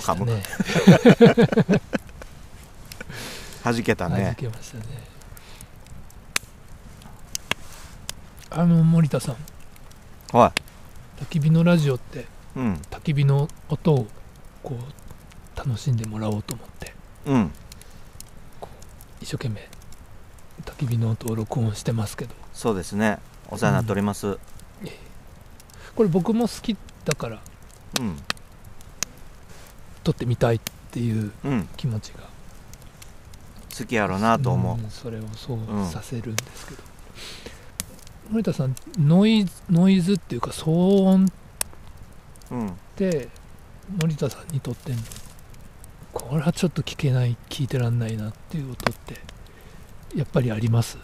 こ噛む。弾けた弾ねけましたね。あの森田さん。は焚き火のラジオっていうん。焚き火の音をこう楽しんでもらおうと思って。うん。一生懸命焚き火の音を録音してますけど。そうですね。お世話になっております。うん、これ僕も好きだから撮ってみたいっていううん。気持ちが。好きやろなと思んそれをそううんさせるんですけど、森田さんノイズノイズっていうか騒音っううん。て森田さんにとってこれはちょっと聞けない聞いてらんないなっていう音ってやっぱりあります？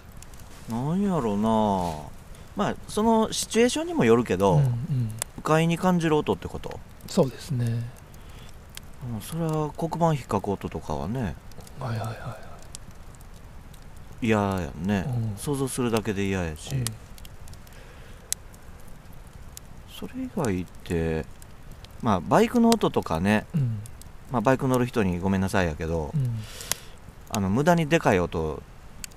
なんやろな。まあそのシチュエーションにもよるけど、うんうん。不快に感じる音ってこと、そうですねうん、それは黒板引っかく音とかはねはいはいは嫌やんね、うん。想像するだけで嫌やし、い、うん。それ以外ってまあバイクの音とかね、うん。まあ、バイク乗る人にごめんなさいやけど、うん。あの無駄にでかい音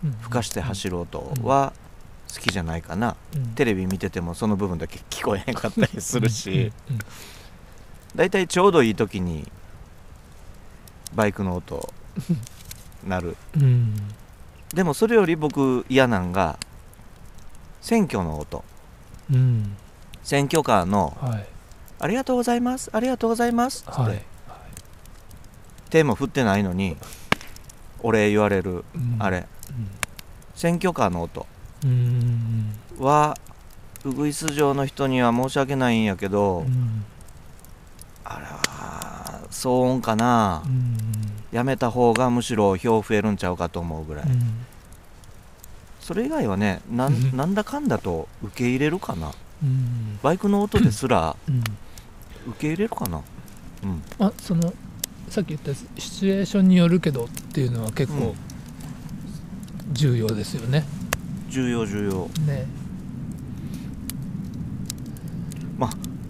うん。吹かして走る音は好きじゃないかな、うん。テレビ見ててもその部分だけ聞こえへんかったりするし。うん。うん。だいたいちょうどいい時にバイクの音。なる。うん。うんでもそれより僕嫌なんが選挙の音。うん。選挙カーのはい「ありがとうございますありがとうございます」って、はい手も振ってないのにお礼言われるうん。あれ。選挙カーの音。はウグイス城の人には申し訳ないんやけど、うん。あれは騒音かな、うん。やめた方がむしろ票増えるんちゃうかと思うぐらい、うん。それ以外はねななんだかんだと受け入れるかな。うん。バイクの音ですらうん。受け入れるかな。うん。まあそのさっき言ったシチュエーションによるけどっていうのは結構うん。重要ですよね。重要重要。ね。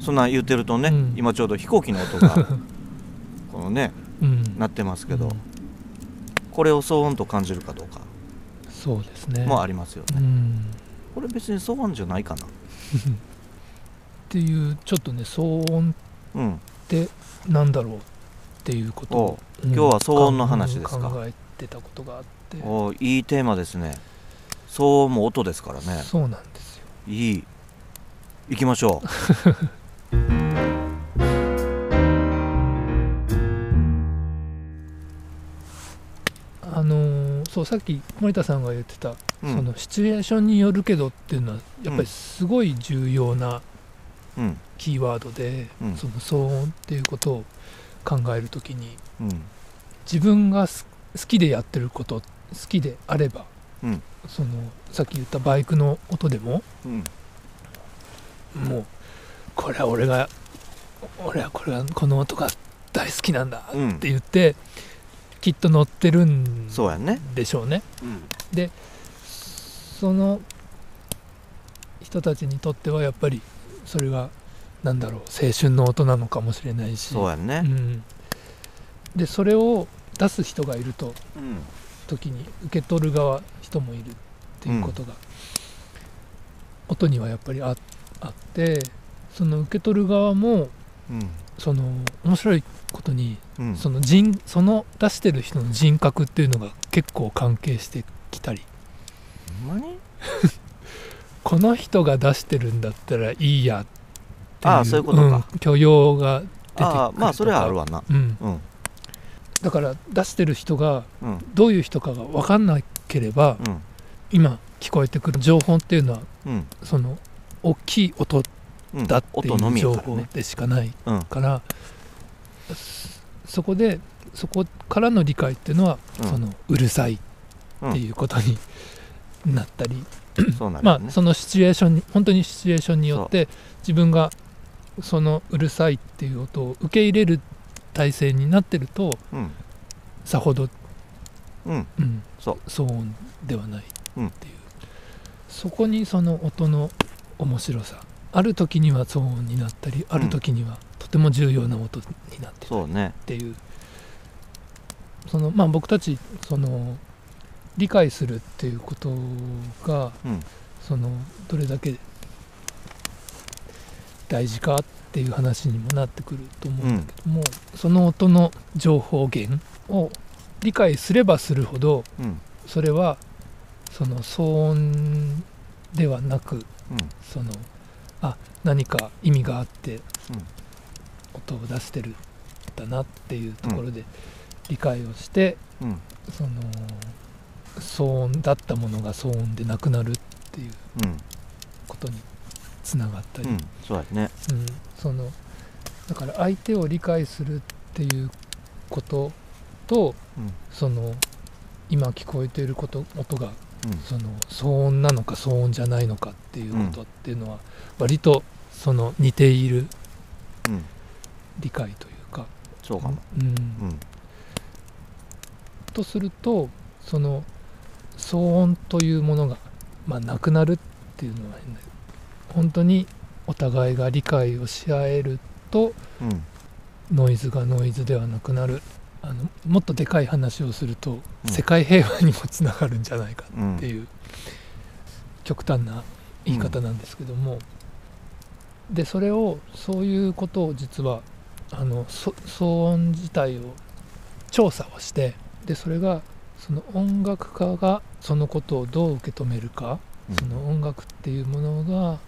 そんな言ってるとね、うん。今ちょうど飛行機の音が このねうん。なってますけど、うん。これを騒音と感じるかどうか。そうですね。もありますよね、うん。これ別に騒音じゃないかな。っていうちょっとね騒音うん。ってなんだろうっていうことを、う。ん今日は騒音の話ですか？考えてたことがあって。おーいいテーマですね。騒音も音ですからね。そうなんですよ。いい。行きましょあ そうさっき森田さんが言ってた、う、うん、そのシチュエーションによるけどっていうのはやっぱりすごい重要なうん。キーワードで、うん。その騒音っていうことを考えるときにうん。自分がす好きでやってること好きであれば、うん。そのさっき言ったバイクの音でもうん。もうこれは俺が俺はこれはこの音が大好きなんだうんって言って、きっと乗ってるんでしょうね。うん。その人たちにとってはやっぱりそれがなんだろう青春の音なのかもしれないし。そうやね。うん、でそれを出す人がいるとうん。時に受け取る側人もいるっていうことが、音にはやっぱりああってその受け取る側もうんその面白いことにうん。その人その出してる人の人格っていうのが結構関係してきたり。ほんまに？この人が出してるんだったらいいやっていうああそういうことか。ん許容が出てくるああまあそれはあるわな。うん、うん。だから出してる人がうん。どういう人かが分かんなければ、うん。今聞こえてくる情報っていうのはうん。その大きい音うんだっていう情報でしかないうんから、そそこでそこからの理解っていうのは、うん。そのうるさいっていうことになったり、まあそのシチュエーションに本当にシチュエーションによって自分がそのうるさいっていう音を受け入れる体制になってるとうん。さほど、うん。うん、そう。騒音ではないっていう、うん。そこにその音の面白さある時には騒音になったりある時にはとても重要な音になってたりっていう。そのまあ僕たちその理解するっていうことがうん。そのどれだけ大事かっていう話にもなってくると思うんだけども、その音の情報源を理解すればするほどうん。それはその騒音ではなくうん。そのあ何か意味があってうん。音を出してるんだなっていうところで理解をして、うん。その騒音だったものが騒音でなくなるっていううん。ことにつながったり、うん。そうやね。うん。そのだから相手を理解するっていうこととうん。その今聞こえていること音がうんその騒音なのか騒音じゃないのかっていうことっていうのは割とその似ているうん。理解というか、そうかん。うん。とするとその騒音というものが、まあ、なくなるっていうのは変だけど本当にお互いが理解をし合えるとうん。ノイズがノイズではなくなるあのもっとでかい話をすると、うん。世界平和にもつながるんじゃないかうんっていう極端な言い方なんですけども、でそれをそういうことを実はあのそ騒音自体を調査をしてでそれがその音楽家がそのことをどう受け止めるか、うん。その音楽っていうものが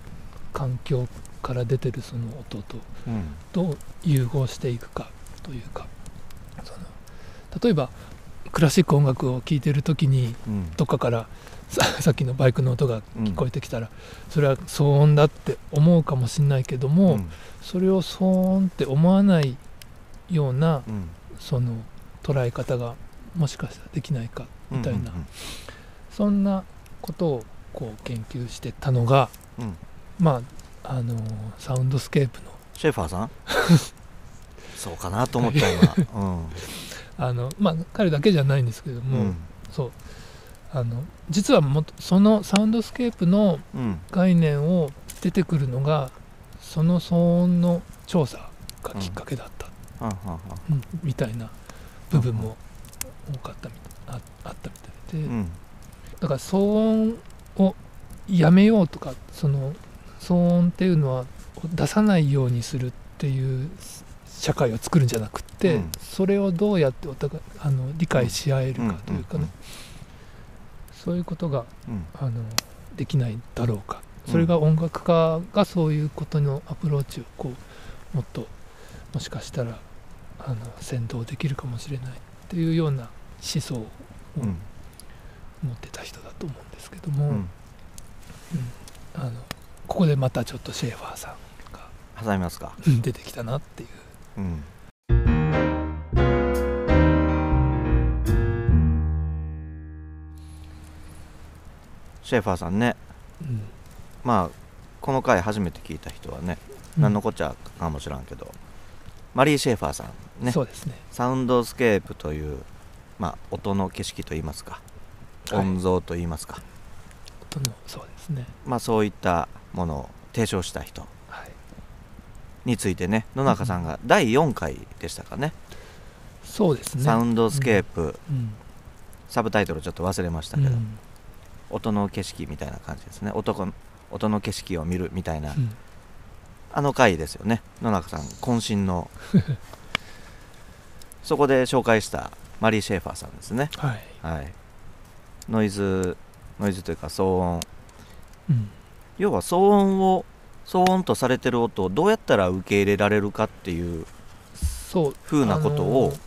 環境から出てるその音とうん。どう融合していくかというかその例えばクラシック音楽を聴いてる時にうん。どっかからさ さっきのバイクの音が聞こえてきたら、それは騒音だって思うかもしれないけども、うん。それを騒音って思わないようなうん。その捉え方がもしかしたらできないかみたいな、うんそんなことをこう研究してたのがうんうん。まああのサウンドスケープのシェファーさん？そうかなと思った今。あのまあ彼だけじゃないんですけどうん。も、そう。あの実はもそのサウンドスケープのうん。概念を出てくるのがその騒音の調査がきっかけだった、うん。みたいな部分も多かったみたいああったみたいで、うん。だから騒音をやめようとかその騒音っていうのは出さないようにするっていう社会を作るんじゃなくって、うん。それをどうやってお互いあの理解し合えるかというかね、うん。うん。うん。そういうことがうん。あのできないだろうか。それが音楽家がそういうことのアプローチをこうもっともしかしたらあの先導できるかもしれないっていうような思想をうん。持ってた人だと思うんですけども、うん。あのここでまたちょっとシェーファーさんが挟みますか。うん出てきたなっていううん。シェファーさんね。うん。まあこの回初めて聞いた人はね、うん。何のこっちゃかもしらんけどマリー・シェーファーさんね。そうですね。サウンドスケープという、まあ、音の景色といいますかはい。音像といいますか、音のそうですね。まあ、そういったものを提唱した人。はいについてね野中さんが第4回でしたかね、そうですね。サウンドスケープ、うん。サブタイトルちょっと忘れましたけど、うん。音の景色みたいな感じですね。音音の景色を見るみたいな、うん。あの回ですよね。野中さん渾身の。そこで紹介したマリー・シェーファーさんですね。はい。はい。ノイズノイズというか騒音。うん。要は騒音を騒音とされてる音をどうやったら受け入れられるかっていうそう。風なことをあのー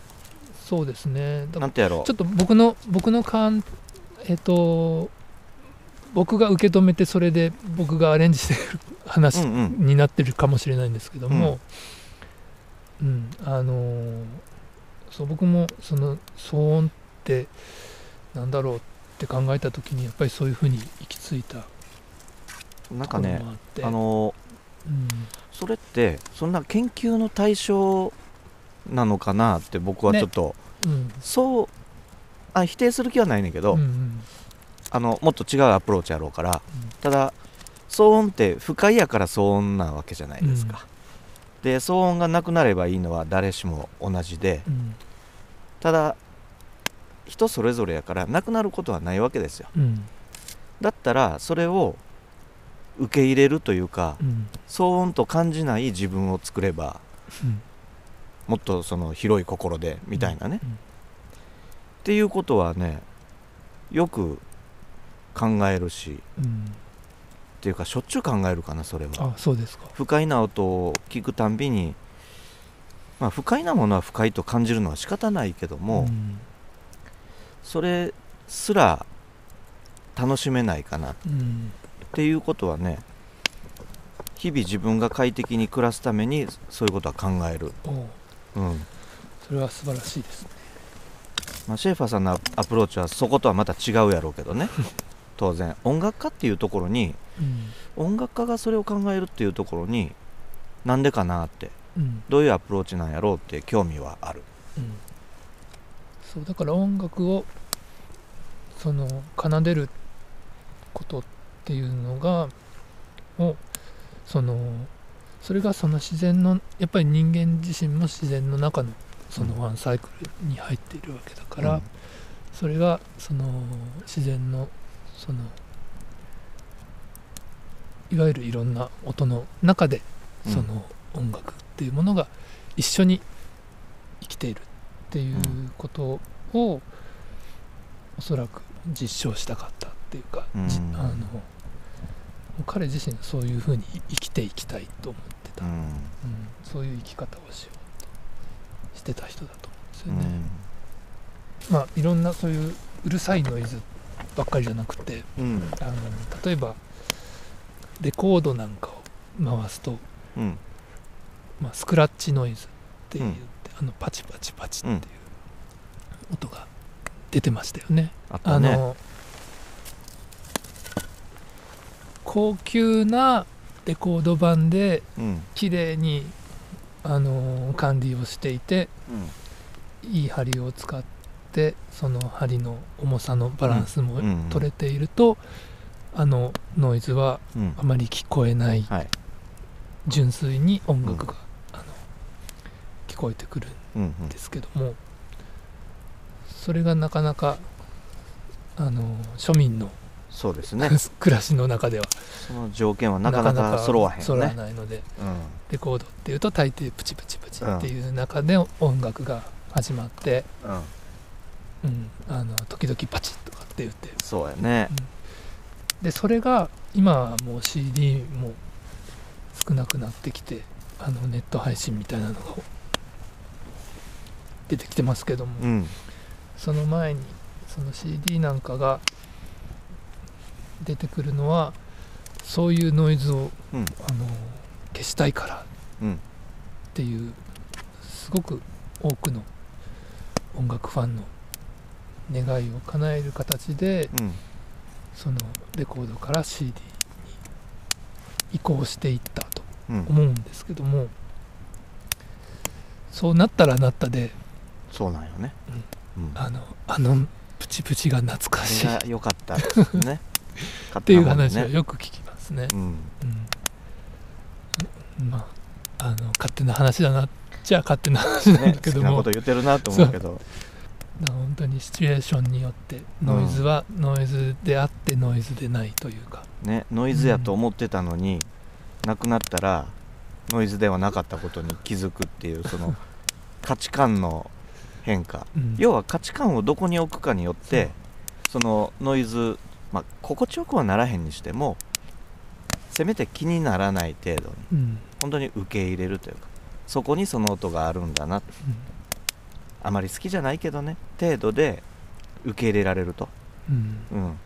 そうですね。だなんてやろちょっと僕の僕の感えっと僕が受け止めてそれで僕がアレンジしてるう話うんうん。になってるかもしれないんですけども、うん。あのーそう僕もその騒音ってなんだろうって考えた時にやっぱりそういうふうに行き着いたなんかねもあのうん。それってそんな研究の対象なのかなって僕はちょっと、うん。そうあ否定する気はないねんけど、うんうん。あのもっと違うアプローチやろうからただ騒音って不快やから騒音なわけじゃないですか、で騒音がなくなればいいのは誰しも同じでうん。ただ人それぞれやからなくなることはないわけですよ。うん。だったらそれを受け入れるというかうん。騒音と感じない自分を作ればうん。もっとその広い心でみたいなね、うん。っていうことはねよく考えるしうん。っていうかしょっちゅう考えるかなそれは。あそうですか。不快な音を聞くたんびにまあ不快なものは不快と感じるのは仕方ないけども、ん。それすら楽しめないかな。っうんていうことはね日々自分が快適に暮らすためにそういうことは考える、おう。うん。それは素晴らしいですね。まあ、シェーファーさんのアアプローチはそことはまた違うやろうけどね。当然。音楽家っていうところにうん。音楽家がそれを考えるっていうところになんでかなって。うん。どういうアプローチなんやろうって興味はある。うん。そうだから音楽をその奏でることっていうのがをそのそれがその自然のやっぱり人間自身も自然の中のそのワンサイクルに入っているわけだから、うん。それがその自然のそのいわゆるいろんな音の中でうん。その音楽っていうものが一緒に生きているっていうことをおそらく実証したかったっていうか、うん。じあの彼自身そういうふうに生きていきたいと思ってた、うん。うん。そういう生き方をしようとしてた人だと思うんですよね。うん。まあいろんなそういううるさいノイズばっかりじゃなくてうん。あの例えばレコードなんかを回すと、うん。まあ、スクラッチノイズって言って、うん。あのパチパチパチってうん。いう音が出てましたよね。あね。あの高級なレコード盤でうん。綺麗にあの管理をしていてうん。いい針を使ってその針の重さのバランスも取れていると、あのノイズはうん。あまり聞こえないはい。純粋に音楽が、あの聞こえてくるんですけどもそれがなかなかあの庶民のそうですね。暮らしの中では。その条件はなかなか揃わへんよ揃わねないので。うん。レコードっていうと大抵プチプチプチっていう中で音楽が始まって、うん。うん、あの時々パチッとかって言って。そうやね。でそれが今はもう CD も少なくなってきてあのネット配信みたいなのが出てきてますけども、うん。その前にその CD なんかが出てくるのはそういうノイズをうん。あの消したいからうんっていうすごく多くの音楽ファンの願いを叶える形でうん。そのレコードから CD に移行していったとうん。思うんですけどもそうなったらなったでそうなんよね。うん。あのあのプチプチが懐かしい。良かったですね ていう話ねはよく聞きますね。うん。うん、まああの勝手な話だなじゃあ勝手な話なんねだけども、好きなこと言ってるなと思うけど。本当にシチュエーションによってノイズはノイズであってノイズでないというか、ねノイズやと思ってたのになくなったらノイズではなかったことに気づくっていうその 価値観の変化。うん。要は価値観をどこに置くかによってそのノイズ、まあ、心地よくはならへんにしてもせめて気にならない程度にうん。本当に受け入れるというかそこにその音があるんだなあまり好きじゃないけどね程度で受け入れられると、うん。うん、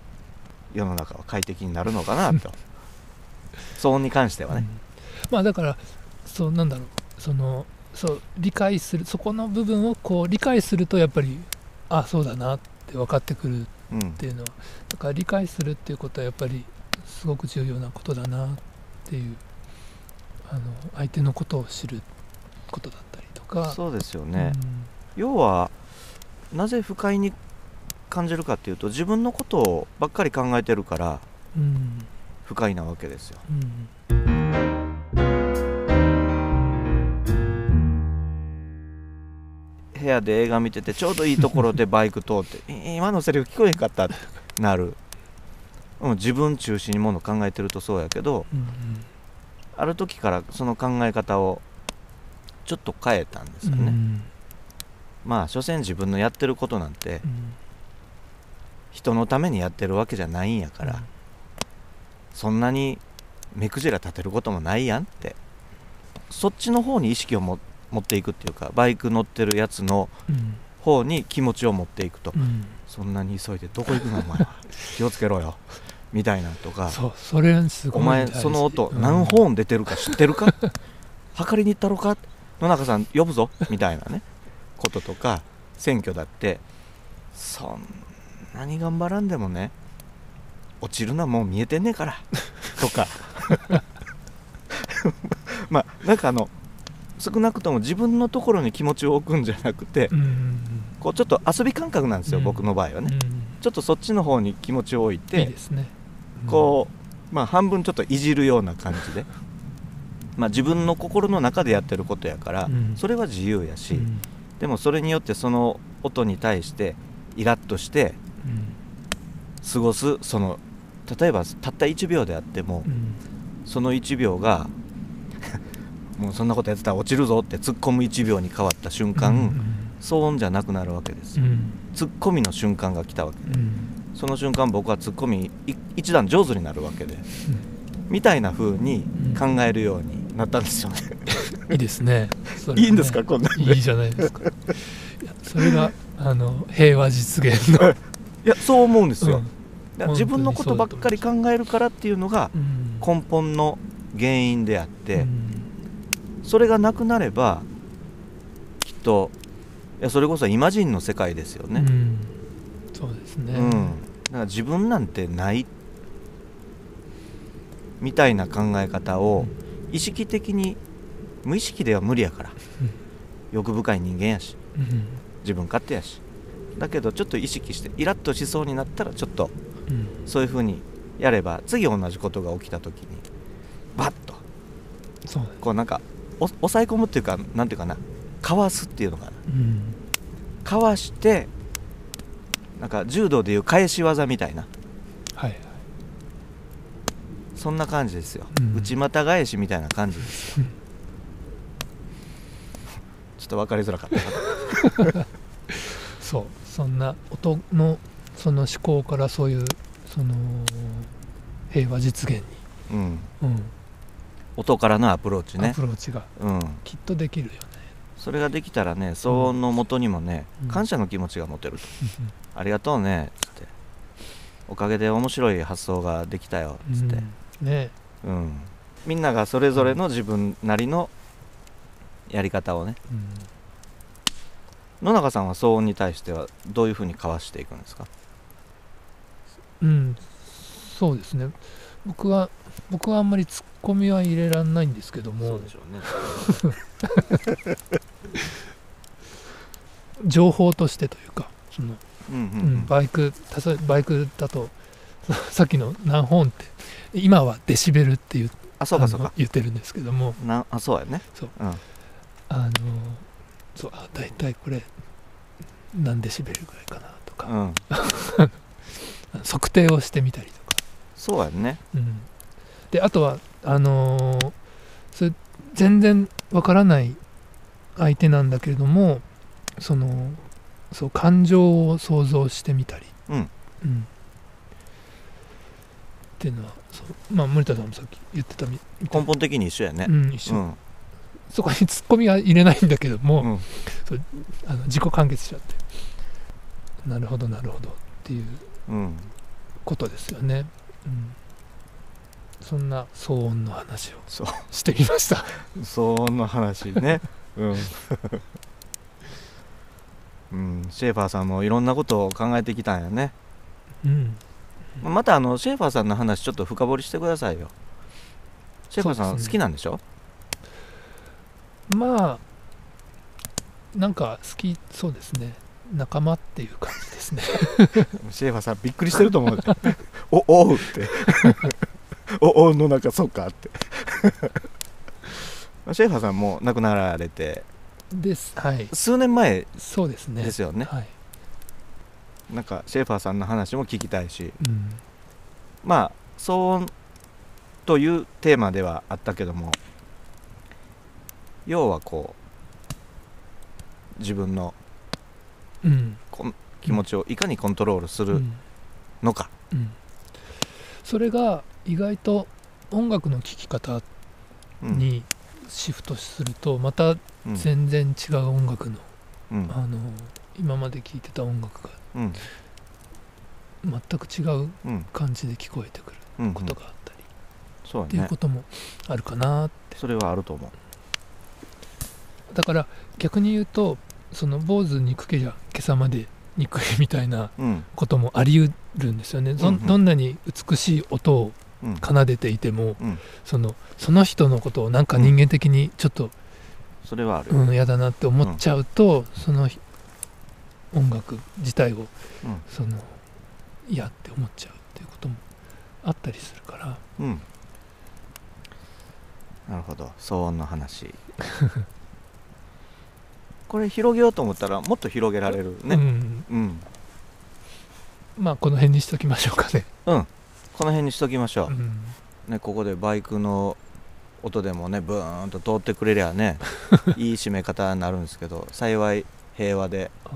世の中は快適になるのかなと。騒音に関してはね、うん。まあだからそうなんだろう。そのそう理解するそこの部分をこう理解するとやっぱりあそうだなって分かってくるっうんていうのはだから理解するっていうことはやっぱりすごく重要なことだなっていうあの相手のことを知ることだったりとか。そうですよね、要はなぜ不快に感じるかっていうと自分のことをばっかり考えてるから不快なわけですよ。うん部屋で映画見ててちょうどいいところでバイク通って え今のセリフ聞こえへんかったってなる、うん、自分中心にもの考えてるとそうやけどうんある時からその考え方をちょっと変えたんですよね、うん。まあ所詮自分のやってることなんてうん。人のためにやってるわけじゃないんやから、そんなに目くじら立てることもないやんってそっちの方に意識をも持っていくっていうかバイク乗ってるやつのうん。方に気持ちを持っていくと、うん。そんなに急いでどこ行くのお前は。気をつけろよ。みたいなんとか。それすごおい前大事。その音うん。何ホーン出てるか 知ってるか？測りに行ったろか？野中さん呼ぶぞ。みたいなね。こととか選挙だって。そんなに頑張らんでもね。落ちるのはもう見えてんねえから。とか。まあなんかあの少なくとも自分のところに気持ちを置くんじゃなくてこうちょっと遊び感覚なんですよ、うん。僕の場合はね、うん。ちょっとそっちの方に気持ちを置いてこう、まあ、半分ちょっといじるような感じで、まあ、自分の心の中でやってることやから、うん。それは自由やし、うん。でもそれによってその音に対してイラッとしてうん。過ごすその例えばたった1秒であっても、うん。その1秒がもうそんなことやってたら落ちるぞって突っ込む1秒に変わった瞬間、うん。騒音じゃなくなるわけですよ、うん。突っ込みの瞬間が来たわけ。うん。その瞬間僕はツッコミい一段上手になるわけでみたいな風に考えるようになったんですよね、いいですね。ね。いいんですか？こんな。んでいいじゃないですか。いやそれがあの平和実現の、いやそう思うんですよ、自分のことばっかり考えるからっていうのがうん。根本の原因であって、うんそれがなくなればきっといやそれこそイマジンの世界ですよね、うん。そうですね、うん。だから自分なんてないみたいな考え方を意識的に無意識では無理やから。欲深い人間やし。うん。自分勝手やし。だけどちょっと意識してイラッとしそうになったらちょっとうん。そういう風にやれば次同じことが起きた時にバッと。そうねこうなんかお抑え込むっていうかなんていうかな。かわすっていうのかな。うん。かわしてなんか柔道でいう返し技みたいな。はいはい。そんな感じですよ、うん。内股返しみたいな感じですよ。うん。ちょっと分かりづらかったな。そう。そんな音のその思考からそういうその平和実現うん。に、うん音からのアプローチアねプローチがうん。きっとできるよね。それができたらね騒音のもとにもね、うん。感謝の気持ちが持てると、ありがとうねっつって。おかげで面白い発想ができたよっつって、うん。ね。うん。みんながそれぞれの自分なりのやり方をね。うん。野中さんは騒音に対してはどういうふうにかわしていくんですか？うん、そうですね僕は僕はあんまりツッコミは入れられないんですけども。ょうね。情報としてというかその、うんうんううんん、バイクバイクだと さっきの何本って今はデシベルって言うあそうかそうか。言ってるんですけども。なあそうやね。そう。うん。あのそうあ大体これ何デシベルぐらいかなとか、うん。測定をしてみたりとかそうやね。うん、であとはあのーそれ全然わからない相手なんだけれどもそのそう感情を想像してみたり、うん。うん。っていうのはそうまあ森田さんもさっき言ってたみみたい根本的に一緒やね。うん、一緒、うん。そこにツッコミは入れないんだけども、うん。あの自己完結しちゃって。なるほどなるほどっていううん。ことですよね、うん、そんな騒音の話をそう。してみました。騒音の話ね。うん。うん、シェーファーさんもいろんなことを考えてきたんやね。うん。またあのシェーファーさんの話ちょっと深掘りしてくださいよ。シェーファーさん好きなんでしょ？まあなんか好きそうですね仲間っていう感じですね。シェーファーさんびっくりしてると思う。おおうって。おお野中そうかって。シェーファーさんも亡くなられて。です。はい。数年前そうですね。ですよね。はい。なんかシェーファーさんの話も聞きたいし。うん。まあ騒音というテーマではあったけども要はこう自分のうん。気持ちをいかにコントロールするうんのか、うん。それが意外と音楽の聴き方うん。にシフトするとまたうん。全然違う音楽の,、うん。あの今まで聴いてた音楽がうん。全く違ううん。感じで聞こえてくるうんことがあったり、そうだね。っていうこともあるかなって。それはあると思だから逆に言うとその坊主憎けりゃ今朝まで憎いみたいなこともあり得るんですよね、どどんなに美しい音をうん奏でていてもうん。そのその人のことをなんか人間的にちょっとそれはある、うん嫌だなって思っちゃうと、その音楽自体をうん。その嫌って思っちゃうっていうこともあったりするから。うん。なるほど。騒音の話 これ広げようと思ったらもっと広げられる。うねん、うん、まあこの辺にしときましょうかね、うん、この辺にしときましょう、うん、ね、ここでバイクの音でもねブーンと通ってくれりゃね いい締め方になるんですけど幸い平和で。あ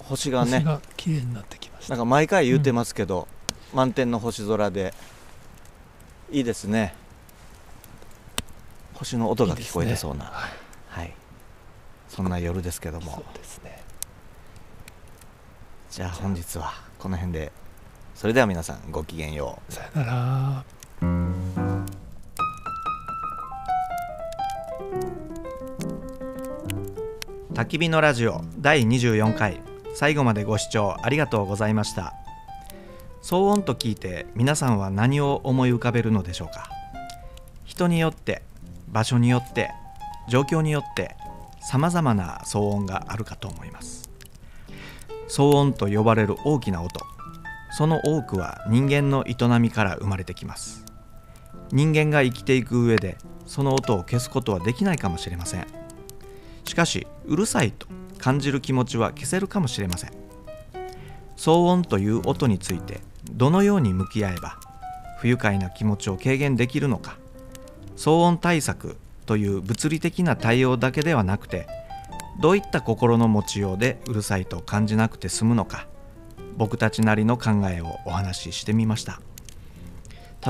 星がね。ー星が綺麗になってきました。なんか毎回言うてますけど、満天の星空で。いいですね。星の音が聞こえてそうな。はい。はいそんな夜ですけども。そうですね。じゃあ本日はこの辺で。それでは皆さんごきげんよう。さよなら。焚き火のラジオ第24回。最後までご視聴ありがとうございました。騒音と聞いて皆さんは何を思い浮かべるのでしょうか。人によって場所によって状況によってさまざまな騒音があるかと思います。騒音と呼ばれる大きな音。その多くは人間の営みから生まれてきます。人間が生きていく上でその音を消すことはできないかもしれません。しかしうるさいと感じる気持ちは消せるかもしれません。騒音という音についてどのように向き合えば不愉快な気持ちを軽減できるのか。騒音対策という物理的な対応だけではなくてどういった心の持ちようでうるさいと感じなくて済むのか僕たちなりの考えをお話ししてみました。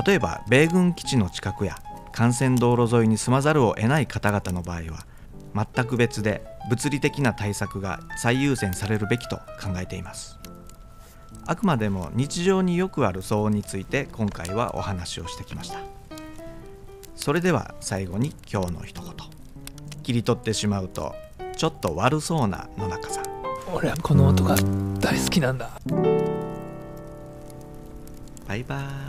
例えば米軍基地の近くや幹線道路沿いに住まざるを得ない方々の場合は全く別で物理的な対策が最優先されるべきと考えています。あくまでも日常によくある騒音について今回はお話をしてきました。それでは最後に今日の一言。切り取ってしまうとちょっと悪そうな野中さん。俺はこの音が大好きなんだ。バイバーイ